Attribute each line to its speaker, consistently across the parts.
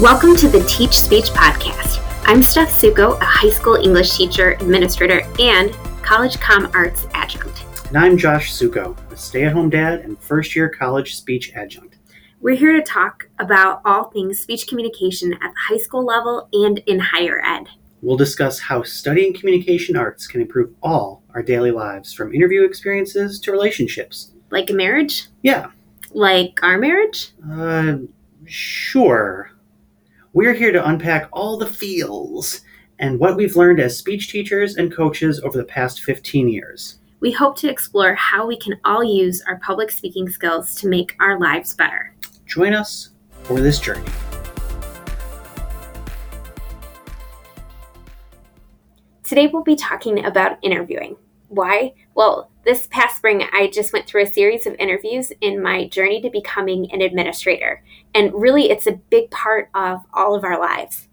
Speaker 1: Welcome to the Teach Speech Podcast. I'm Steph Suko, a high school English teacher, administrator, and college com arts adjunct.
Speaker 2: And I'm Josh Suko, a stay at home dad and first year college speech adjunct.
Speaker 1: We're here to talk about all things speech communication at the high school level and in higher ed.
Speaker 2: We'll discuss how studying communication arts can improve all our daily lives, from interview experiences to relationships.
Speaker 1: Like a marriage?
Speaker 2: Yeah,
Speaker 1: Like our marriage?
Speaker 2: uh, sure. We're here to unpack all the feels and what we've learned as speech teachers and coaches over the past 15 years.
Speaker 1: We hope to explore how we can all use our public speaking skills to make our lives better.
Speaker 2: Join us for this journey.
Speaker 1: Today we'll be talking about interviewing. Why? Well, this past spring I just went through a series of interviews in my journey to becoming an administrator. And really, it's a big part of all of our lives.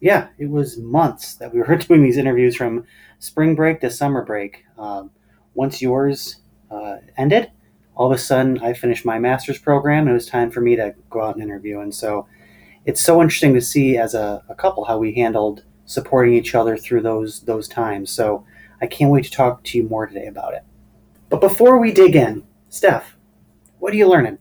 Speaker 2: Yeah, it was months that we were doing these interviews from spring break to summer break. Um, once yours uh, ended, all of a sudden I finished my master's program. And it was time for me to go out and interview. And so it's so interesting to see as a, a couple how we handled supporting each other through those those times. So I can't wait to talk to you more today about it. But before we dig in, Steph, what are you learning?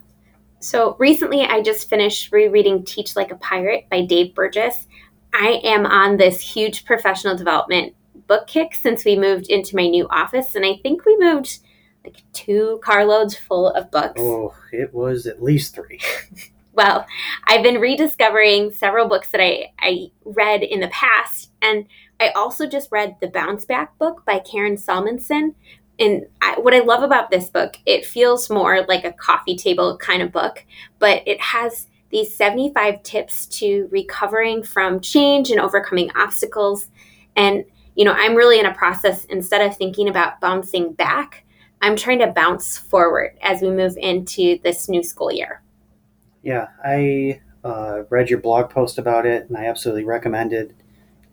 Speaker 1: So, recently I just finished rereading Teach Like a Pirate by Dave Burgess. I am on this huge professional development book kick since we moved into my new office, and I think we moved like two carloads full of books.
Speaker 2: Oh, it was at least three.
Speaker 1: Well, I've been rediscovering several books that I, I read in the past, and I also just read the Bounce Back book by Karen Salmansohn. And I, what I love about this book, it feels more like a coffee table kind of book, but it has these 75 tips to recovering from change and overcoming obstacles. And, you know, I'm really in a process, instead of thinking about bouncing back, I'm trying to bounce forward as we move into this new school year.
Speaker 2: Yeah, I uh, read your blog post about it, and I absolutely recommend it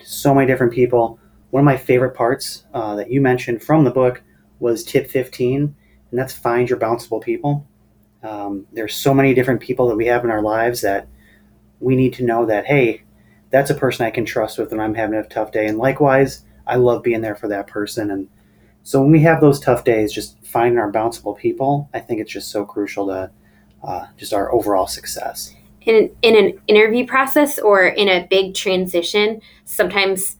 Speaker 2: so many different people. One of my favorite parts uh, that you mentioned from the book was tip 15, and that's find your bounceable people. Um, there's so many different people that we have in our lives that we need to know that, hey, that's a person I can trust with when I'm having a tough day. And likewise, I love being there for that person. And so when we have those tough days, just finding our bounceable people, I think it's just so crucial to uh, just our overall success.
Speaker 1: In, in an interview process or in a big transition, sometimes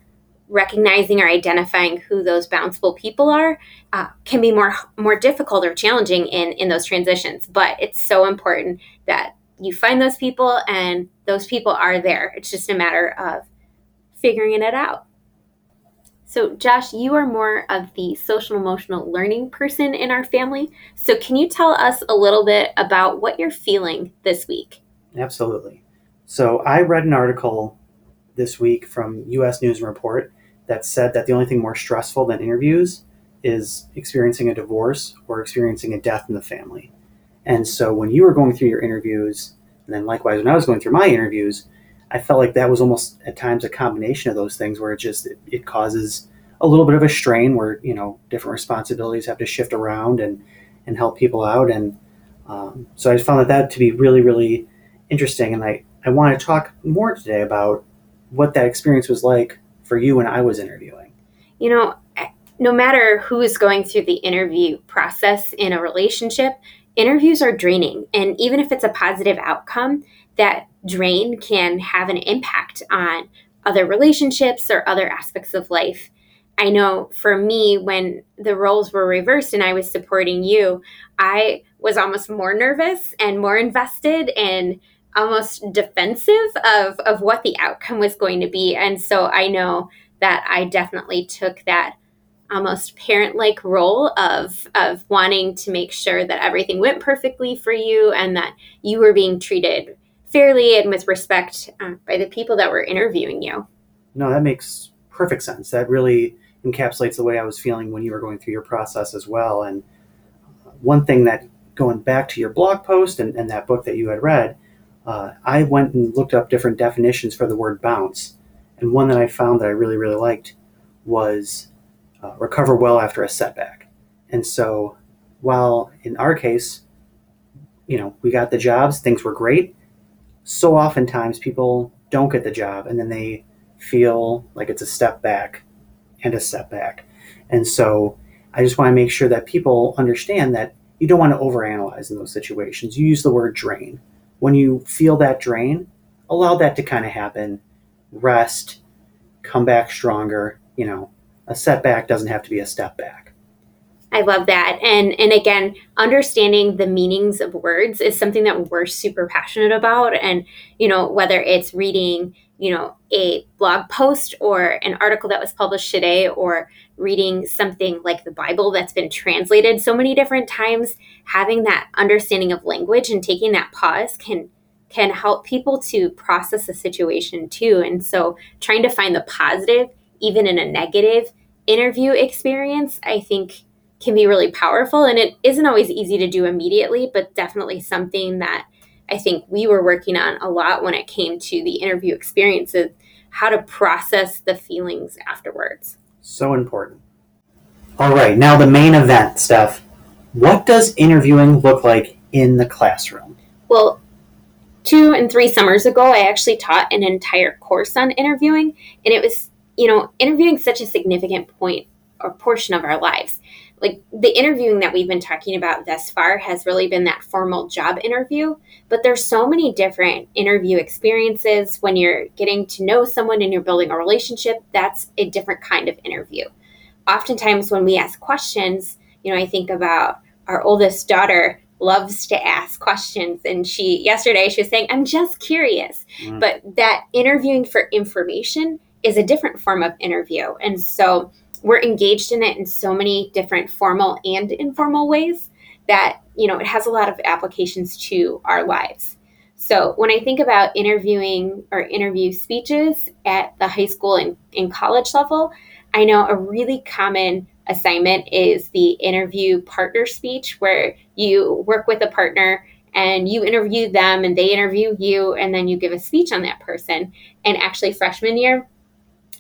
Speaker 1: recognizing or identifying who those bounceable people are uh, can be more more difficult or challenging in in those transitions. But it's so important that you find those people and those people are there. It's just a matter of figuring it out. So, Josh, you are more of the social emotional learning person in our family. So, can you tell us a little bit about what you're feeling this week?
Speaker 2: Absolutely. So I read an article this week from U.S. News and Report that said that the only thing more stressful than interviews is experiencing a divorce or experiencing a death in the family. And so when you were going through your interviews, and then likewise when I was going through my interviews, I felt like that was almost at times a combination of those things where it just it, it causes a little bit of a strain where you know different responsibilities have to shift around and and help people out and um, so I found that that to be really really interesting and I I want to talk more today about what that experience was like for you when I was interviewing.
Speaker 1: you know, eh, no matter who is going through the interview process in a relationship, interviews are draining. And even if it's a positive outcome, that drain can have an impact on other relationships or other aspects of life. I know for me, when the roles were reversed and I was supporting you, I was almost more nervous and more invested and almost defensive of, of what the outcome was going to be. And so I know that I definitely took that almost parent like role of of wanting to make sure that everything went perfectly for you and that you were being treated fairly and with respect uh, by the people that were interviewing you.
Speaker 2: No, that makes perfect sense. That really encapsulates the way I was feeling when you were going through your process as well. And one thing that going back to your blog post and, and that book that you had read, uh, I went and looked up different definitions for the word bounce. And one that I found that I really, really liked was uh, recover well after a setback. And so, while in our case, you know, we got the jobs, things were great, so oftentimes people don't get the job and then they feel like it's a step back and a setback. And so I just want to make sure that people understand that you don't want to overanalyze in those situations. You use the word drain. When you feel that drain, allow that to kind of happen. Rest, come back stronger. You know, a setback doesn't have to be a step back.
Speaker 1: I love that. And and again, understanding the meanings of words is something that we're super passionate about and you know, whether it's reading, you know, a blog post or an article that was published today or reading something like the Bible that's been translated so many different times, having that understanding of language and taking that pause can can help people to process a situation too. And so trying to find the positive even in a negative interview experience, I think can be really powerful. And it isn't always easy to do immediately, but definitely something that I think we were working on a lot when it came to the interview experiences, how to process the feelings afterwards.
Speaker 2: So important. All right, now the main event, Steph. What does interviewing look like in the classroom?
Speaker 1: Well, two and three summers ago, I actually taught an entire course on interviewing, and it was, you know, interviewing such a significant point or portion of our lives like the interviewing that we've been talking about thus far has really been that formal job interview but there's so many different interview experiences. When you're getting to know someone and you're building a relationship that's a different kind of interview. Oftentimes when we ask questions you know i think about our oldest daughter loves to ask questions and she yesterday she was saying i'm just curious. Mm. but that interviewing for information is a different form of interview. And so we're engaged in it in so many different formal and informal ways that you know it has a lot of applications to our lives. So when i think about interviewing or interview speeches at the high school and, and college level i know a really common assignment is the interview partner speech where you work with a partner and you interview them and they interview you and then you give a speech on that person. And actually freshman year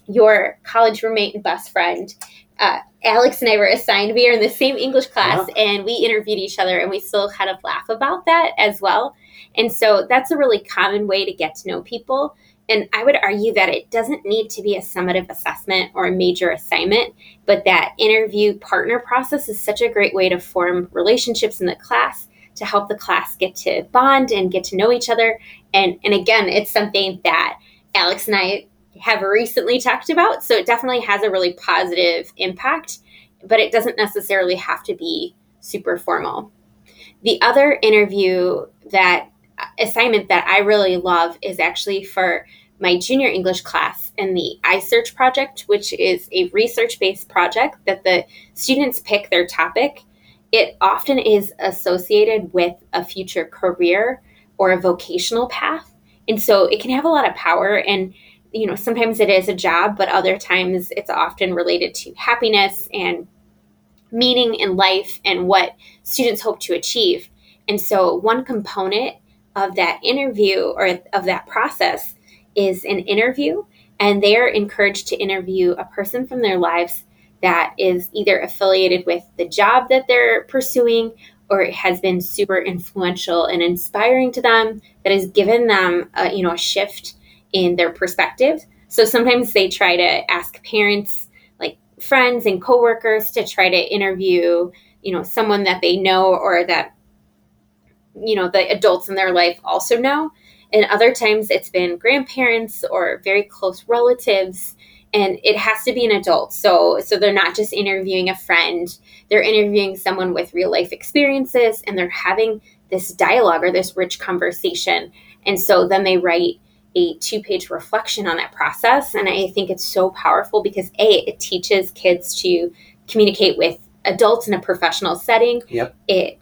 Speaker 1: your college roommate and best friend. Uh, Alex and I were assigned. We are in the same English class, yeah. and we interviewed each other, and we still kind of laugh about that as well. And so that's a really common way to get to know people. And I would argue that it doesn't need to be a summative assessment or a major assignment, but that interview partner process is such a great way to form relationships in the class to help the class get to bond and get to know each other. And and again, it's something that Alex and I have recently talked about. So it definitely has a really positive impact, but it doesn't necessarily have to be super formal. The other interview that assignment that I really love is actually for my junior English class in the iSearch project, which is a research based project that the students pick their topic. It often is associated with a future career or a vocational path. And so it can have a lot of power. And you know, sometimes it is a job, but other times it's often related to happiness and meaning in life and what students hope to achieve. And so, one component of that interview or of that process is an interview, and they're encouraged to interview a person from their lives that is either affiliated with the job that they're pursuing or has been super influential and inspiring to them that has given them a, you know a shift in their perspective. So sometimes they try to ask parents, like friends and coworkers, to try to interview, you know, someone that they know or that, you know, the adults in their life also know. And other times it's been grandparents or very close relatives and it has to be an adult so so they're not just interviewing a friend they're interviewing someone with real life experiences and they're having this dialogue or this rich conversation and so then they write a two page reflection on that process. And I think it's so powerful because A, it teaches kids to communicate with adults in a professional setting.
Speaker 2: Yep.
Speaker 1: It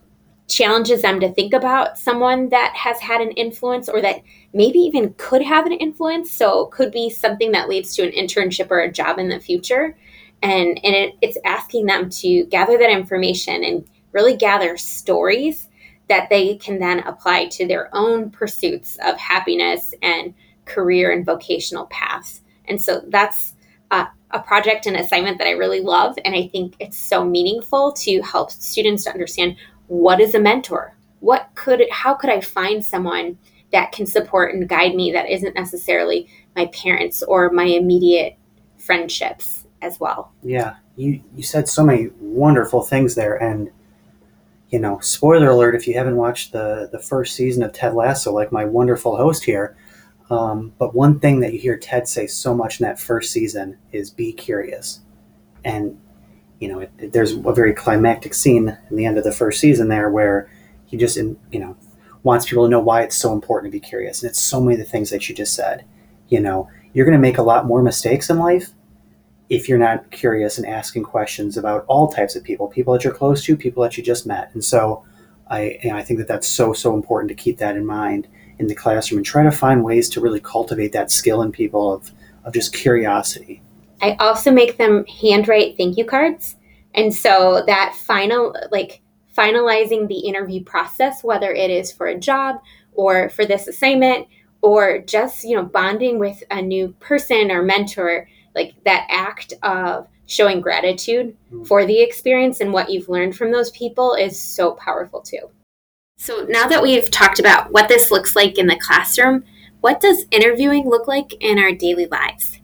Speaker 1: challenges them to think about someone that has had an influence or that maybe even could have an influence. So could be something that leads to an internship or a job in the future. And, and it, it's asking them to gather that information and really gather stories that they can then apply to their own pursuits of happiness and career and vocational paths. And so that's a project and assignment that I really love. And I think it's so meaningful to help students to understand what is a mentor? What could, how could I find someone that can support and guide me that isn't necessarily my parents or my immediate friendships as well.
Speaker 2: Yeah, you you said so many wonderful things there, and you know, spoiler alert if you haven't watched the the first season of Ted Lasso, like my wonderful host here. Um, but one thing that you hear Ted say so much in that first season is be curious, and you know, it, it, there's a very climactic scene in the end of the first season there where he just, in, you know, wants people to know why it's so important to be curious, and it's so many of the things that you just said. You know, you're going to make a lot more mistakes in life if you're not curious and asking questions about all types of people, people that you're close to, people that you just met. And so I, I think that that's so, so important to keep that in mind in the classroom and try to find ways to really cultivate that skill in people of, of just curiosity.
Speaker 1: I also make them handwrite thank you cards. And so that final, like finalizing the interview process, whether it is for a job or for this assignment or just, you know, bonding with a new person or mentor, like that act of showing gratitude mm. for the experience and what you've learned from those people is so powerful too. So now that we've talked about what this looks like in the classroom, what does interviewing look like in our daily lives?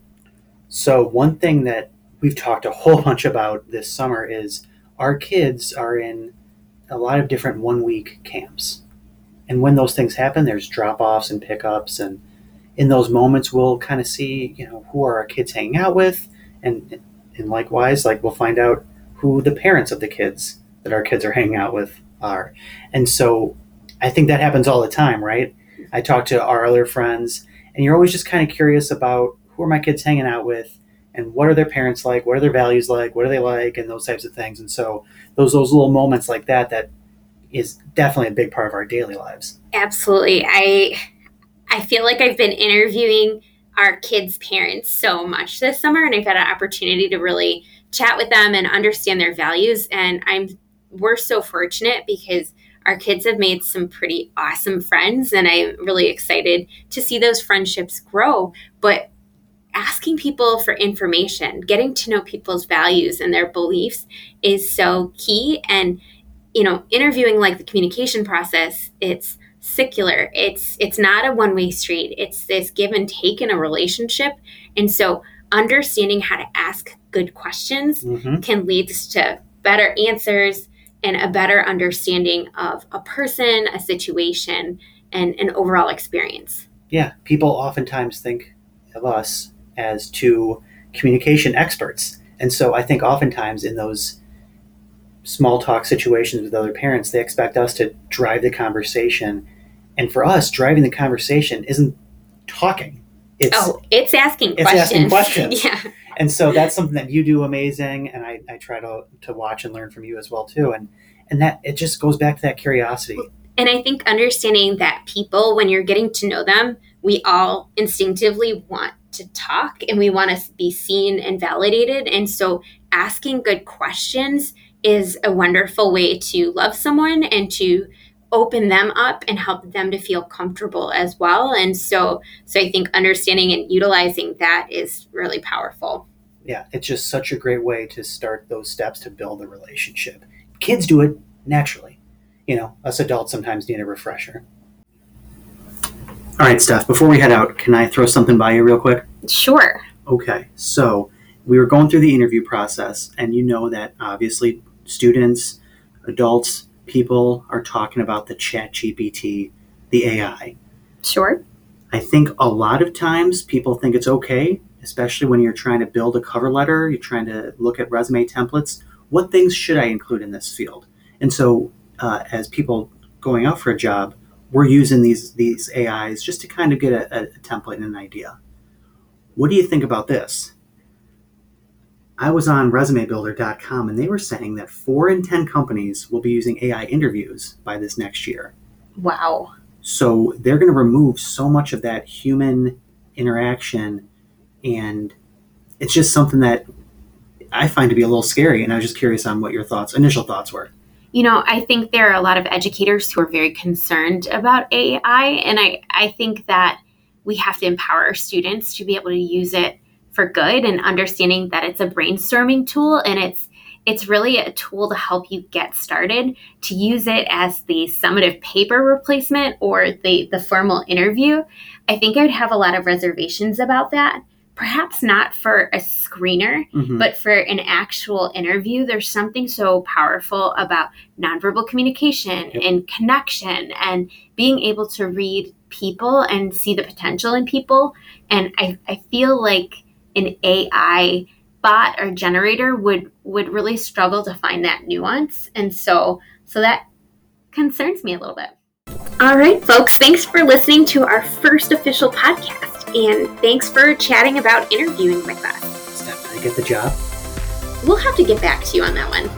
Speaker 2: So, one thing that we've talked a whole bunch about this summer is our kids are in a lot of different one week camps. And when those things happen, there's drop offs and pickups and in those moments we'll kind of see you know who are our kids hanging out with and and likewise like we'll find out who the parents of the kids that our kids are hanging out with are. And so i think that happens all the time right? I talk to our other friends and you're always just kind of curious about who are my kids hanging out with and what are their parents like what are their values like what are they like and those types of things. And so those those little moments like that that is definitely a big part of our daily lives.
Speaker 1: Absolutely. I I feel like I've been interviewing our kids' parents so much this summer, and I've had an opportunity to really chat with them and understand their values. And I'm we're so fortunate because our kids have made some pretty awesome friends, and I'm really excited to see those friendships grow. But asking people for information, getting to know people's values and their beliefs is so key. And you know, interviewing like the communication process, it's secular. It's it's not a one-way street. It's this give and take in a relationship. And so understanding how to ask good questions mm-hmm. can lead to better answers and a better understanding of a person, a situation, and an overall experience.
Speaker 2: Yeah, people oftentimes think of us as two communication experts. And so I think oftentimes in those small talk situations with other parents, they expect us to drive the conversation and for us, driving the conversation isn't talking.
Speaker 1: It's, oh, it's asking questions.
Speaker 2: it's
Speaker 1: questions.
Speaker 2: asking questions.
Speaker 1: yeah.
Speaker 2: And so that's something that you do amazing, and I, I try to, to watch and learn from you as well too. And and that it just goes back to that curiosity.
Speaker 1: And I think understanding that people, when you're getting to know them, we all instinctively want to talk and we want to be seen and validated. And so asking good questions is a wonderful way to love someone and to open them up and help them to feel comfortable as well. And so so i think understanding and utilizing that is really powerful.
Speaker 2: Yeah it's just such a great way to start those steps to build a relationship. Kids do it naturally. You know us adults sometimes need a refresher. All right steph before we head out can i throw something by you real quick?
Speaker 1: Sure.
Speaker 2: Okay so we were going through the interview process and you know that obviously students adults people are talking about the chat GPT, the AI.
Speaker 1: Sure.
Speaker 2: I think a lot of times people think it's okay, especially when you're trying to build a cover letter, you're trying to look at resume templates. What things should I include in this field? And so, uh, as people going out for a job, we're using these these AIs just to kind of get a, a template and an idea. What do you think about this? I was on resumebuilder.com and they were saying that four in 10 companies will be using AI interviews by this next year.
Speaker 1: Wow.
Speaker 2: So they're going to remove so much of that human interaction. And it's just something that I find to be a little scary. And I was just curious on what your thoughts, initial thoughts were.
Speaker 1: You know, I think there are a lot of educators who are very concerned about AI. And I, I think that we have to empower our students to be able to use it for good and understanding that it's a brainstorming tool and it's it's really a tool to help you get started. To use it as the summative paper replacement or the, the formal interview, I think I would have a lot of reservations about that. Perhaps not for a screener,
Speaker 2: Mhm.
Speaker 1: but for an actual interview, there's something so powerful about nonverbal communication
Speaker 2: Yep.
Speaker 1: and connection and being able to read people and see the potential in people. And I, I feel like an AI bot or generator would would really struggle to find that nuance. And so so that concerns me a little bit. All right, folks, thanks for listening to our first official podcast. And thanks for chatting about interviewing with us.
Speaker 2: Steph, did I get the job?
Speaker 1: We'll have to get back to you on that one.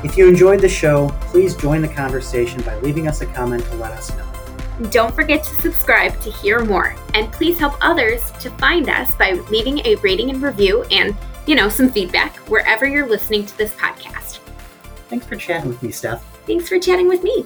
Speaker 2: if you enjoyed the show, please join the conversation by leaving us a comment to let us know.
Speaker 1: Don't forget to subscribe to hear more. And please help others to find us by leaving a rating and review and, you know, some feedback wherever you're listening to this podcast.
Speaker 2: Thanks for chatting with me, Steph.
Speaker 1: Thanks for chatting with me.